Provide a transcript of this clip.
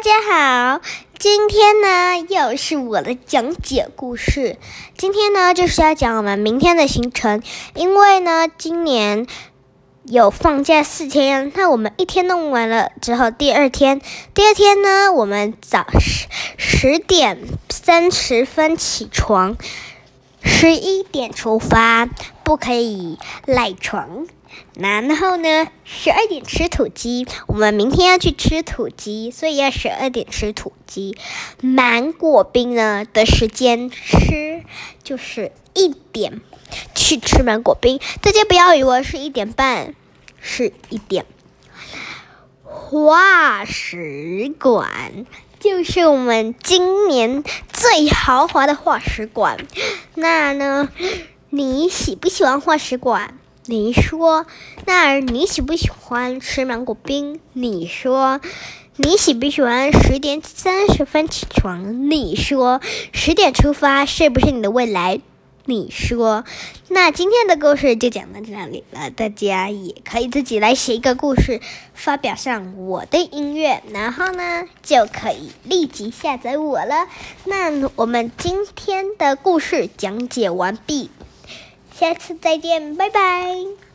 大家好，今天呢又是我的讲解故事。今天呢就是要讲我们明天的行程，因为呢今年有放假四天，那我们一天弄完了之后，第二天，第二天呢我们早十十点三十分起床，十一点出发，不可以赖床。然后呢，十二点吃土鸡。我们明天要去吃土鸡，所以要十二点吃土鸡。芒果冰呢的时间吃就是一点去吃芒果冰，大家不要以为是一点半，是一点。化石馆就是我们今年最豪华的化石馆。那呢，你喜不喜欢化石馆？你说，那你喜不喜欢吃芒果冰？你说，你喜不喜欢十点三十分起床？你说，十点出发是不是你的未来？你说，那今天的故事就讲到这里了。大家也可以自己来写一个故事，发表上我的音乐，然后呢就可以立即下载我了。那我们今天的故事讲解完毕。下次再见，拜拜。